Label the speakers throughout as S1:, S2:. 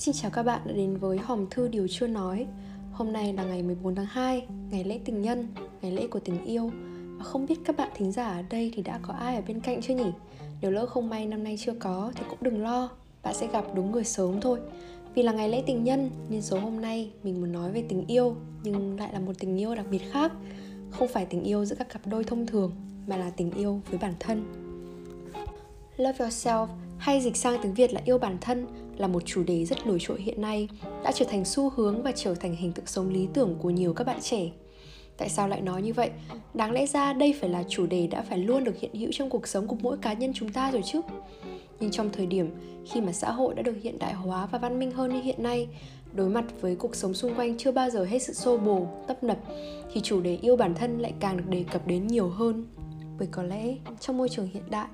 S1: Xin chào các bạn đã đến với Hòm Thư Điều Chưa Nói. Hôm nay là ngày 14 tháng 2, ngày lễ tình nhân, ngày lễ của tình yêu. Và không biết các bạn thính giả ở đây thì đã có ai ở bên cạnh chưa nhỉ? Nếu lỡ không may năm nay chưa có thì cũng đừng lo Bạn sẽ gặp đúng người sớm thôi. Vì là ngày lễ tình nhân nên số hôm nay mình muốn nói về tình yêu Nhưng lại là một tình yêu đặc biệt khác. Không phải tình yêu giữa các cặp đôi thông thường Mà là tình yêu với bản thân. Love yourself hay dịch sang tiếng Việt là yêu bản thân là một chủ đề rất nổi trội hiện nay, đã trở thành xu hướng và trở thành hình tượng sống lý tưởng của nhiều các bạn trẻ. Tại sao lại nói như vậy? Đáng lẽ ra đây phải là chủ đề đã phải luôn được hiện hữu trong cuộc sống của mỗi cá nhân chúng ta rồi chứ. Nhưng trong thời điểm khi mà xã hội đã được hiện đại hóa và văn minh hơn như hiện nay, đối mặt với cuộc sống xung quanh chưa bao giờ hết sự xô bồ, tấp nập, thì chủ đề yêu bản thân lại càng được đề cập đến nhiều hơn. Bởi có lẽ trong môi trường hiện đại,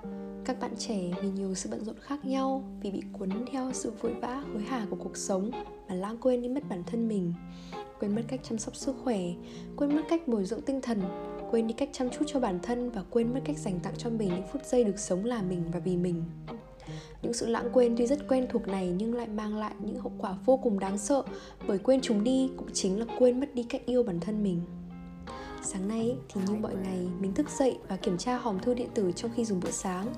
S1: các bạn trẻ vì nhiều sự bận rộn khác nhau, vì bị cuốn theo sự vội vã, hối hả của cuộc sống mà lãng quên đi mất bản thân mình. Quên mất cách chăm sóc sức khỏe, quên mất cách bồi dưỡng tinh thần, quên đi cách chăm chút cho bản thân và quên mất cách dành tặng cho mình những phút giây được sống là mình và vì mình. Những sự lãng quên tuy rất quen thuộc này nhưng lại mang lại những hậu quả vô cùng đáng sợ, bởi quên chúng đi cũng chính là quên mất đi cách yêu bản thân mình. Sáng nay thì như mọi ngày mình thức dậy và kiểm tra hòm thư điện tử trong khi dùng bữa sáng.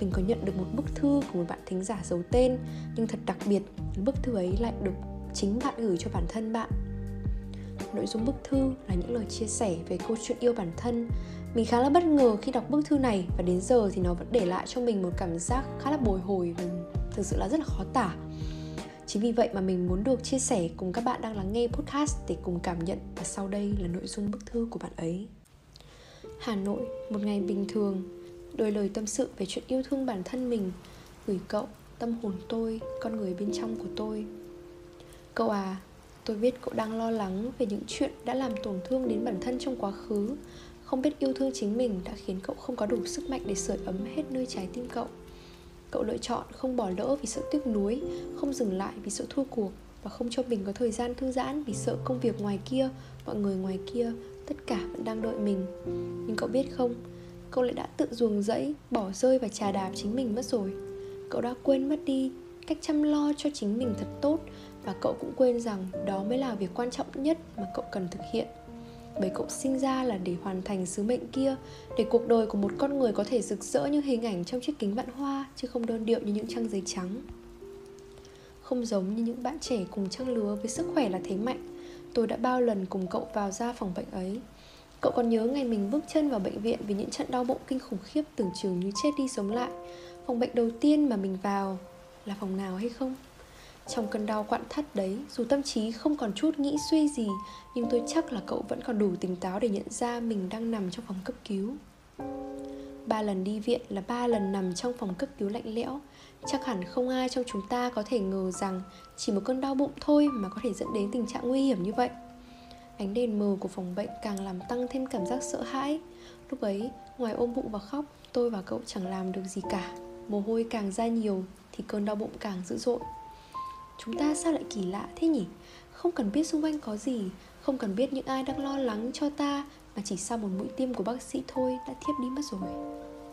S1: Mình có nhận được một bức thư của một bạn thính giả giấu tên Nhưng thật đặc biệt, bức thư ấy lại được chính bạn gửi cho bản thân bạn. Nội dung bức thư là những lời chia sẻ về câu chuyện yêu bản thân. Mình khá là bất ngờ khi đọc bức thư này Và đến giờ thì nó vẫn để lại cho mình một cảm giác khá là bồi hồi Và thực sự là rất là khó tả. Chính vì vậy mà mình muốn được chia sẻ cùng các bạn đang lắng nghe podcast để cùng cảm nhận và sau đây là nội dung bức thư của bạn ấy. Hà Nội, một ngày bình thường, đôi lời tâm sự về chuyện yêu thương bản thân mình, gửi cậu, tâm hồn tôi, con người bên trong của tôi. Cậu à, tôi biết cậu đang lo lắng về những chuyện đã làm tổn thương đến bản thân trong quá khứ, không biết yêu thương chính mình đã khiến cậu không có đủ sức mạnh để sưởi ấm hết nơi trái tim cậu cậu lựa chọn không bỏ lỡ vì sợ tiếc nuối, không dừng lại vì sợ thua cuộc và không cho mình có thời gian thư giãn vì sợ công việc ngoài kia, mọi người ngoài kia, tất cả vẫn đang đợi mình. Nhưng cậu biết không, cậu lại đã tự ruồng rẫy, bỏ rơi và trà đạp chính mình mất rồi. Cậu đã quên mất đi cách chăm lo cho chính mình thật tốt và cậu cũng quên rằng đó mới là việc quan trọng nhất mà cậu cần thực hiện bởi cậu sinh ra là để hoàn thành sứ mệnh kia, để cuộc đời của một con người có thể rực rỡ như hình ảnh trong chiếc kính vạn hoa, chứ không đơn điệu như những trang giấy trắng. Không giống như những bạn trẻ cùng trang lứa với sức khỏe là thế mạnh, tôi đã bao lần cùng cậu vào ra phòng bệnh ấy. Cậu còn nhớ ngày mình bước chân vào bệnh viện vì những trận đau bụng kinh khủng khiếp tưởng chừng như chết đi sống lại. Phòng bệnh đầu tiên mà mình vào là phòng nào hay không? Trong cơn đau quặn thắt đấy, dù tâm trí không còn chút nghĩ suy gì, nhưng tôi chắc là cậu vẫn còn đủ tỉnh táo để nhận ra mình đang nằm trong phòng cấp cứu. Ba lần đi viện là ba lần nằm trong phòng cấp cứu lạnh lẽo. Chắc hẳn không ai trong chúng ta có thể ngờ rằng chỉ một cơn đau bụng thôi mà có thể dẫn đến tình trạng nguy hiểm như vậy. Ánh đèn mờ của phòng bệnh càng làm tăng thêm cảm giác sợ hãi. Lúc ấy, ngoài ôm bụng và khóc, tôi và cậu chẳng làm được gì cả. Mồ hôi càng ra nhiều thì cơn đau bụng càng dữ dội. Chúng ta sao lại kỳ lạ thế nhỉ? Không cần biết xung quanh có gì Không cần biết những ai đang lo lắng cho ta Mà chỉ sau một mũi tiêm của bác sĩ thôi đã thiếp đi mất rồi.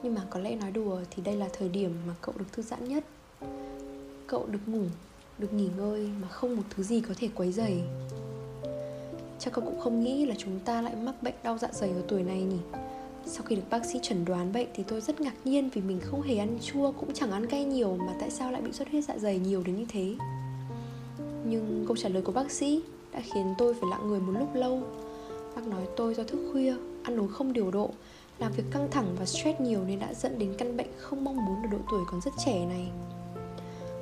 S1: Nhưng mà có lẽ nói đùa thì đây là thời điểm mà cậu được thư giãn nhất. Cậu được ngủ, được nghỉ ngơi mà không một thứ gì có thể quấy dày Chắc cậu cũng không nghĩ là chúng ta lại mắc bệnh đau dạ dày ở tuổi này nhỉ? Sau khi được bác sĩ chẩn đoán bệnh thì tôi rất ngạc nhiên vì mình không hề ăn chua cũng chẳng ăn cay nhiều mà tại sao lại bị xuất huyết dạ dày nhiều đến như thế? Nhưng câu trả lời của bác sĩ đã khiến tôi phải lặng người một lúc lâu. Bác nói tôi do thức khuya, ăn uống không điều độ Làm việc căng thẳng và stress nhiều nên đã dẫn đến căn bệnh không mong muốn ở độ tuổi còn rất trẻ này.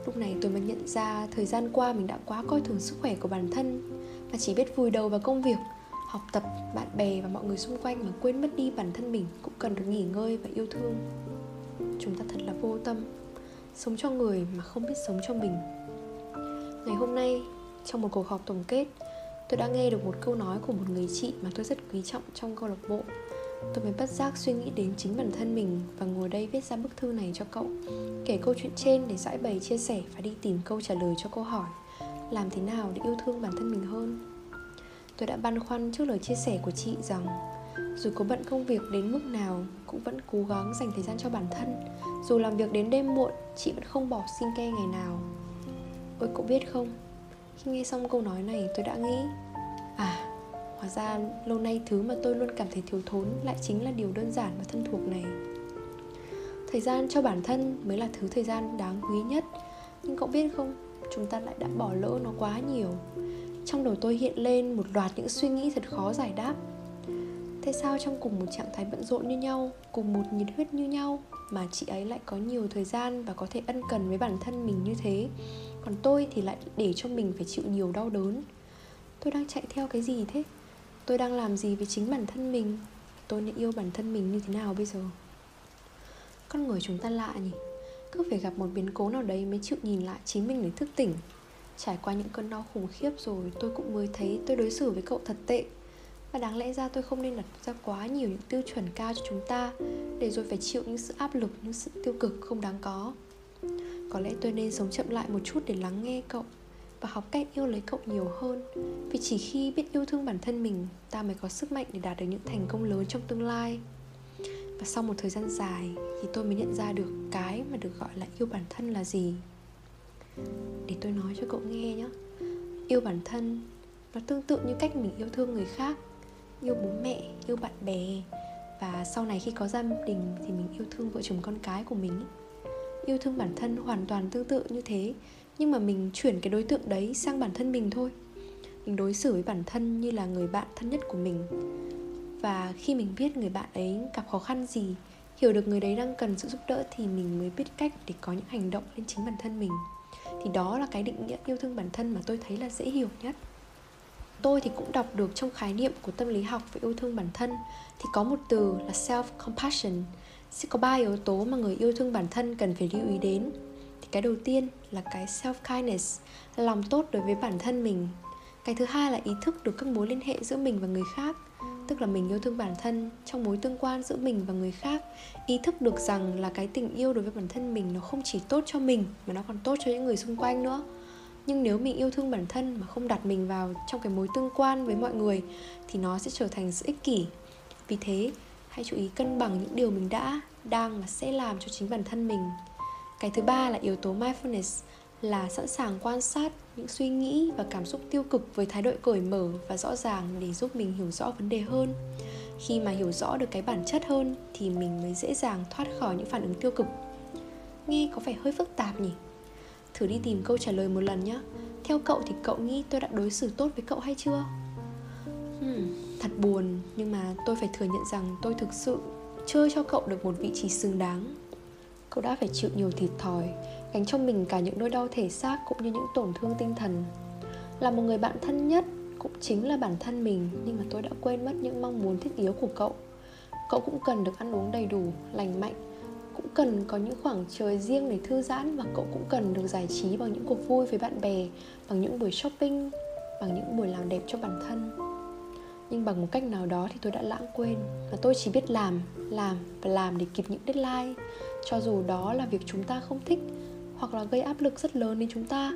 S1: Lúc này tôi mới nhận ra thời gian qua mình đã quá coi thường sức khỏe của bản thân Và chỉ biết vùi đầu vào công việc, học tập, bạn bè và mọi người xung quanh mà quên mất đi bản thân mình cũng cần được nghỉ ngơi và yêu thương. Chúng ta thật là vô tâm Sống cho người mà không biết sống cho mình. Ngày hôm nay, trong một cuộc họp tổng kết, tôi đã nghe được một câu nói của một người chị mà tôi rất quý trọng trong câu lạc bộ. Tôi mới bất giác suy nghĩ đến chính bản thân mình và ngồi đây viết ra bức thư này cho cậu. Kể câu chuyện trên để giải bày chia sẻ và đi tìm câu trả lời cho câu hỏi làm thế nào để yêu thương bản thân mình hơn. Tôi đã băn khoăn trước lời chia sẻ của chị rằng dù có bận công việc đến mức nào cũng vẫn cố gắng dành thời gian cho bản thân dù làm việc đến đêm muộn chị vẫn không bỏ xin ke ngày nào ôi cậu biết không? Khi nghe xong câu nói này tôi đã nghĩ à hóa ra lâu nay thứ mà tôi luôn cảm thấy thiếu thốn lại chính là điều đơn giản và thân thuộc này. Thời gian cho bản thân mới là thứ thời gian đáng quý nhất. Nhưng cậu biết không chúng ta lại đã bỏ lỡ nó quá nhiều. Trong đầu tôi hiện lên một loạt những suy nghĩ thật khó giải đáp. Tại sao trong cùng một trạng thái bận rộn như nhau, cùng một nhiệt huyết như nhau mà chị ấy lại có nhiều thời gian và có thể ân cần với bản thân mình như thế Còn tôi thì lại để cho mình phải chịu nhiều đau đớn Tôi đang chạy theo cái gì thế? Tôi đang làm gì với chính bản thân mình? Tôi nên yêu bản thân mình như thế nào bây giờ? Con người chúng ta lạ nhỉ Cứ phải gặp một biến cố nào đấy mới chịu nhìn lại chính mình để thức tỉnh Trải qua những cơn đau khủng khiếp rồi, tôi cũng mới thấy tôi đối xử với cậu thật tệ và đáng lẽ ra tôi không nên đặt ra quá nhiều những tiêu chuẩn cao cho chúng ta, để rồi phải chịu những sự áp lực, những sự tiêu cực không đáng có. Có lẽ tôi nên sống chậm lại một chút để lắng nghe cậu và học cách yêu lấy cậu nhiều hơn. Vì chỉ khi biết yêu thương bản thân mình, ta mới có sức mạnh để đạt được những thành công lớn trong tương lai. Và sau một thời gian dài thì tôi mới nhận ra được cái mà được gọi là yêu bản thân là gì. Để tôi nói cho cậu nghe nhé. Yêu bản thân, nó tương tự như cách mình yêu thương người khác yêu bố mẹ, yêu bạn bè. Và sau này khi có gia đình thì mình yêu thương vợ chồng con cái của mình yêu thương bản thân hoàn toàn tương tự như thế. Nhưng mà mình chuyển cái đối tượng đấy sang bản thân mình thôi. Mình đối xử với bản thân như là người bạn thân nhất của mình. Và khi mình biết người bạn ấy gặp khó khăn gì, hiểu được người đấy đang cần sự giúp đỡ thì mình mới biết cách để có những hành động lên chính bản thân mình. Thì đó là cái định nghĩa yêu thương bản thân mà tôi thấy là dễ hiểu nhất tôi thì cũng đọc được trong khái niệm của tâm lý học về yêu thương bản thân. Thì có một từ là self compassion sẽ có ba yếu tố mà người yêu thương bản thân cần phải lưu ý đến. Thì cái đầu tiên là cái self kindness lòng tốt đối với bản thân mình. Cái thứ hai là ý thức được các mối liên hệ giữa mình và người khác, tức là mình yêu thương bản thân trong mối tương quan giữa mình và người khác. Ý thức được rằng là cái tình yêu đối với bản thân mình nó không chỉ tốt cho mình mà nó còn tốt cho những người xung quanh nữa nhưng nếu mình yêu thương bản thân mà không đặt mình vào trong cái mối tương quan với mọi người, thì nó sẽ trở thành sự ích kỷ. Vì thế, hãy chú ý cân bằng những điều mình đã, đang và sẽ làm cho chính bản thân mình. Cái thứ ba là yếu tố mindfulness, là sẵn sàng quan sát những suy nghĩ và cảm xúc tiêu cực với thái độ cởi mở và rõ ràng để giúp mình hiểu rõ vấn đề hơn. Khi mà hiểu rõ được cái bản chất hơn, thì mình mới dễ dàng thoát khỏi những phản ứng tiêu cực. Nghe có vẻ hơi phức tạp nhỉ? Thử đi tìm câu trả lời một lần nhé Theo cậu thì cậu nghĩ tôi đã đối xử tốt với cậu hay chưa? Hmm, thật buồn nhưng mà tôi phải thừa nhận rằng tôi thực sự chưa cho cậu được một vị trí xứng đáng. Cậu đã phải chịu nhiều thiệt thòi Gánh trong mình cả những nỗi đau thể xác cũng như những tổn thương tinh thần. Là một người bạn thân nhất cũng chính là bản thân mình Nhưng mà tôi đã quên mất những mong muốn thiết yếu của cậu. Cậu cũng cần được ăn uống đầy đủ, lành mạnh cũng cần có những khoảng trời riêng để thư giãn và cậu cũng cần được giải trí bằng những cuộc vui với bạn bè, bằng những buổi shopping, bằng những buổi làm đẹp cho bản thân. Nhưng bằng một cách nào đó thì tôi đã lãng quên và tôi chỉ biết làm làm và làm để kịp những deadline. Cho dù đó là việc chúng ta không thích hoặc là gây áp lực rất lớn đến chúng ta,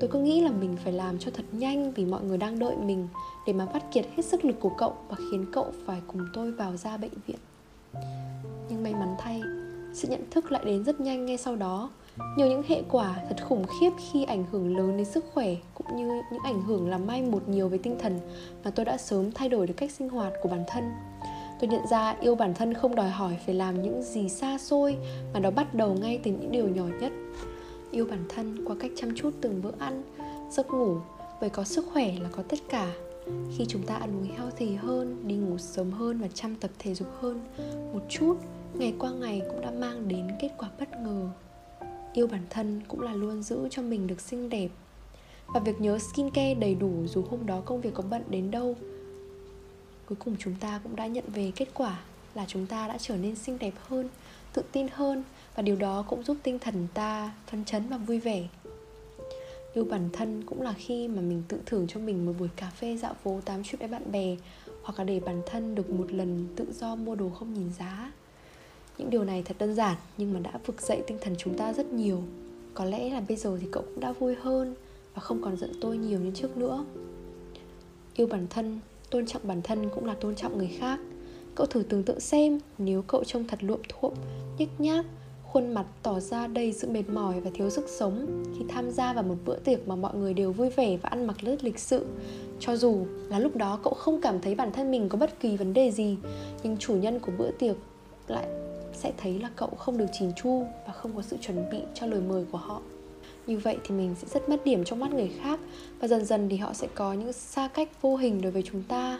S1: tôi cứ nghĩ là mình phải làm cho thật nhanh vì mọi người đang đợi mình để mà vắt kiệt hết sức lực của cậu và khiến cậu phải cùng tôi vào ra bệnh viện. Nhưng may mắn thay sự nhận thức lại đến rất nhanh ngay sau đó. Nhiều những hệ quả thật khủng khiếp khi ảnh hưởng lớn đến sức khỏe, cũng như những ảnh hưởng làm may một nhiều về tinh thần mà tôi đã sớm thay đổi được cách sinh hoạt của bản thân. Tôi nhận ra yêu bản thân không đòi hỏi phải làm những gì xa xôi, mà nó bắt đầu ngay từ những điều nhỏ nhất. Yêu bản thân qua cách chăm chút từng bữa ăn, giấc ngủ, bởi có sức khỏe là có tất cả. Khi chúng ta ăn uống healthy hơn, đi ngủ sớm hơn và chăm tập thể dục hơn một chút ngày qua ngày cũng đã mang đến kết quả bất ngờ. Yêu bản thân cũng là luôn giữ cho mình được xinh đẹp. Và việc nhớ skincare đầy đủ dù hôm đó công việc có bận đến đâu, cuối cùng chúng ta cũng đã nhận về kết quả là chúng ta đã trở nên xinh đẹp hơn, tự tin hơn và điều đó cũng giúp tinh thần ta phấn chấn và vui vẻ. Yêu bản thân cũng là khi mà mình tự thưởng cho mình một buổi cà phê dạo phố tám chuyện với bạn bè hoặc là để bản thân được một lần tự do mua đồ không nhìn giá những điều này thật đơn giản nhưng mà đã vực dậy tinh thần chúng ta rất nhiều. Có lẽ là bây giờ thì cậu cũng đã vui hơn và không còn giận tôi nhiều như trước nữa. Yêu bản thân tôn trọng bản thân cũng là tôn trọng người khác. Cậu thử tưởng tượng xem nếu cậu trông thật luộm thuộm nhếch nhác khuôn mặt tỏ ra đầy sự mệt mỏi và thiếu sức sống khi tham gia vào một bữa tiệc mà mọi người đều vui vẻ và ăn mặc rất lịch sự. Cho dù là lúc đó cậu không cảm thấy bản thân mình có bất kỳ vấn đề gì, nhưng chủ nhân của bữa tiệc lại sẽ thấy là cậu không được chỉn chu và không có sự chuẩn bị cho lời mời của họ. Như vậy thì mình sẽ rất mất điểm trong mắt người khác và dần dần thì họ sẽ có những xa cách vô hình đối với chúng ta.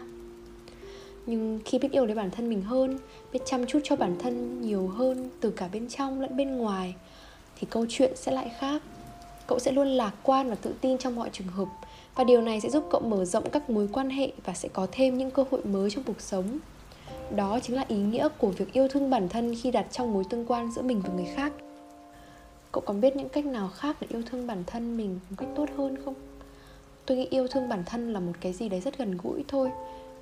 S1: Nhưng khi biết yêu lấy bản thân mình hơn, biết chăm chút cho bản thân nhiều hơn từ cả bên trong lẫn bên ngoài, thì câu chuyện sẽ lại khác. Cậu sẽ luôn lạc quan và tự tin trong mọi trường hợp, và điều này sẽ giúp cậu mở rộng các mối quan hệ và sẽ có thêm những cơ hội mới trong cuộc sống đó chính là ý nghĩa của việc yêu thương bản thân khi đặt trong mối tương quan giữa mình và người khác. Cậu còn biết những cách nào khác để yêu thương bản thân mình một cách tốt hơn không? Tôi nghĩ yêu thương bản thân là một cái gì đấy rất gần gũi thôi,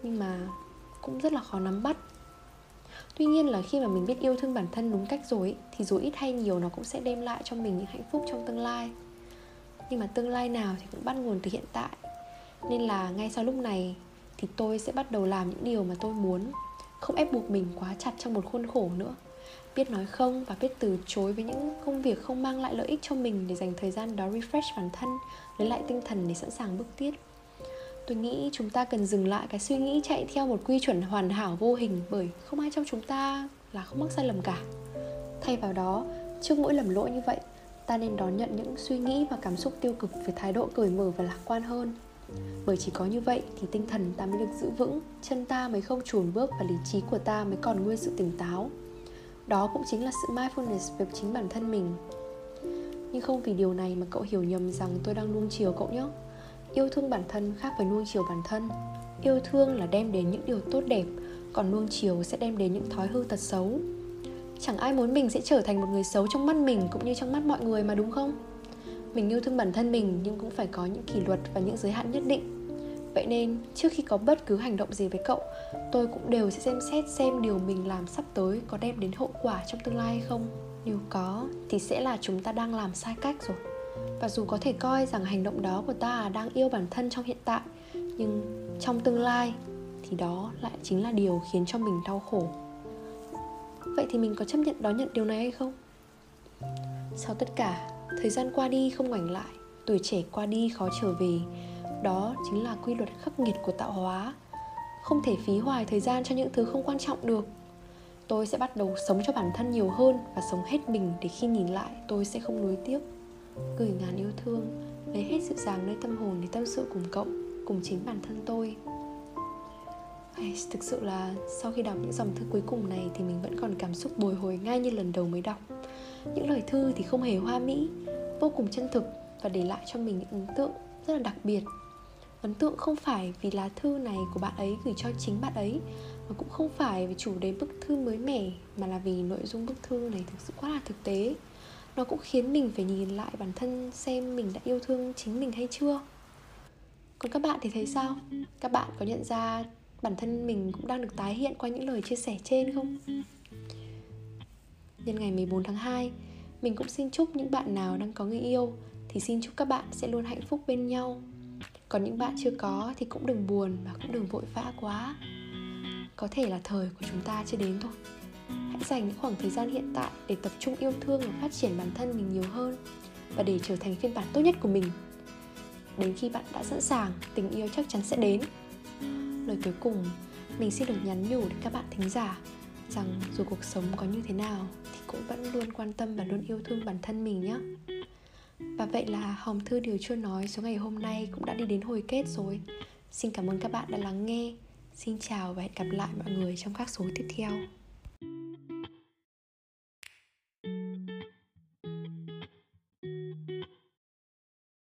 S1: nhưng mà cũng rất là khó nắm bắt. Tuy nhiên là khi mà mình biết yêu thương bản thân đúng cách rồi thì dù ít hay nhiều nó cũng sẽ đem lại cho mình những hạnh phúc trong tương lai. Nhưng mà tương lai nào thì cũng bắt nguồn từ hiện tại. Nên là ngay sau lúc này thì tôi sẽ bắt đầu làm những điều mà tôi muốn không ép buộc mình quá chặt trong một khuôn khổ nữa. Biết nói không và biết từ chối với những công việc không mang lại lợi ích cho mình để dành thời gian đó refresh bản thân, lấy lại tinh thần để sẵn sàng bước tiếp. Tôi nghĩ chúng ta cần dừng lại cái suy nghĩ chạy theo một quy chuẩn hoàn hảo vô hình bởi không ai trong chúng ta là không mắc sai lầm cả. Thay vào đó, trước mỗi lầm lỗi như vậy, ta nên đón nhận những suy nghĩ và cảm xúc tiêu cực với thái độ cởi mở và lạc quan hơn bởi chỉ có như vậy thì tinh thần ta mới được giữ vững, chân ta mới không chuồn bước và lý trí của ta mới còn nguyên sự tỉnh táo. Đó cũng chính là sự mindfulness về chính bản thân mình. Nhưng không vì điều này mà cậu hiểu nhầm rằng tôi đang nuông chiều cậu nhé. Yêu thương bản thân khác với nuông chiều bản thân. Yêu thương là đem đến những điều tốt đẹp, còn nuông chiều sẽ đem đến những thói hư tật xấu. Chẳng ai muốn mình sẽ trở thành một người xấu trong mắt mình cũng như trong mắt mọi người mà đúng không? Mình yêu thương bản thân mình nhưng cũng phải có những kỷ luật và những giới hạn nhất định. Vậy nên, trước khi có bất cứ hành động gì với cậu, tôi cũng đều sẽ xem xét xem điều mình làm sắp tới có đem đến hậu quả trong tương lai hay không. Nếu có, thì sẽ là chúng ta đang làm sai cách rồi. Và dù có thể coi rằng hành động đó của ta đang yêu bản thân trong hiện tại, nhưng trong tương lai thì đó lại chính là điều khiến cho mình đau khổ. Vậy thì mình có chấp nhận đón nhận điều này hay không? Sau tất cả thời gian qua đi không ngoảnh lại tuổi trẻ qua đi khó trở về. Đó chính là quy luật khắc nghiệt của tạo hóa. Không thể phí hoài thời gian cho những thứ không quan trọng được. Tôi sẽ bắt đầu sống cho bản thân nhiều hơn và sống hết mình để khi nhìn lại tôi sẽ không nuối tiếc. Gửi ngàn yêu thương lấy hết sự dàng nơi tâm hồn để tâm sự cùng cậu cùng chính bản thân tôi. Ai, thực sự là sau khi đọc những dòng thư cuối cùng này thì mình vẫn còn cảm xúc bồi hồi ngay như lần đầu mới đọc những lời thư thì không hề hoa mỹ, vô cùng chân thực và để lại cho mình những ấn tượng rất là đặc biệt. Ấn tượng không phải vì lá thư này của bạn ấy gửi cho chính bạn ấy và cũng không phải vì chủ đề bức thư mới mẻ, mà là vì nội dung bức thư này thực sự quá là thực tế. Nó cũng khiến mình phải nhìn lại bản thân xem mình đã yêu thương chính mình hay chưa. Còn các bạn thì thấy sao? Các bạn có nhận ra bản thân mình cũng đang được tái hiện qua những lời chia sẻ trên không? Nhân ngày 14 tháng 2 mình cũng xin chúc những bạn nào đang có người yêu thì xin chúc các bạn sẽ luôn hạnh phúc bên nhau. Còn những bạn chưa có thì cũng đừng buồn và cũng đừng vội vã quá. Có thể là thời của chúng ta chưa đến thôi. Hãy dành những khoảng thời gian hiện tại để tập trung yêu thương và phát triển bản thân mình nhiều hơn và để trở thành phiên bản tốt nhất của mình. Đến khi bạn đã sẵn sàng, tình yêu chắc chắn sẽ đến. Lời cuối cùng, mình xin được nhắn nhủ đến các bạn thính giả rằng dù cuộc sống có như thế nào thì cũng vẫn luôn quan tâm và luôn yêu thương bản thân mình nhé. Và vậy là hòm thư điều chưa nói số ngày hôm nay cũng đã đi đến hồi kết rồi. Xin cảm ơn các bạn đã lắng nghe. Xin chào và hẹn gặp lại mọi người trong các số tiếp theo.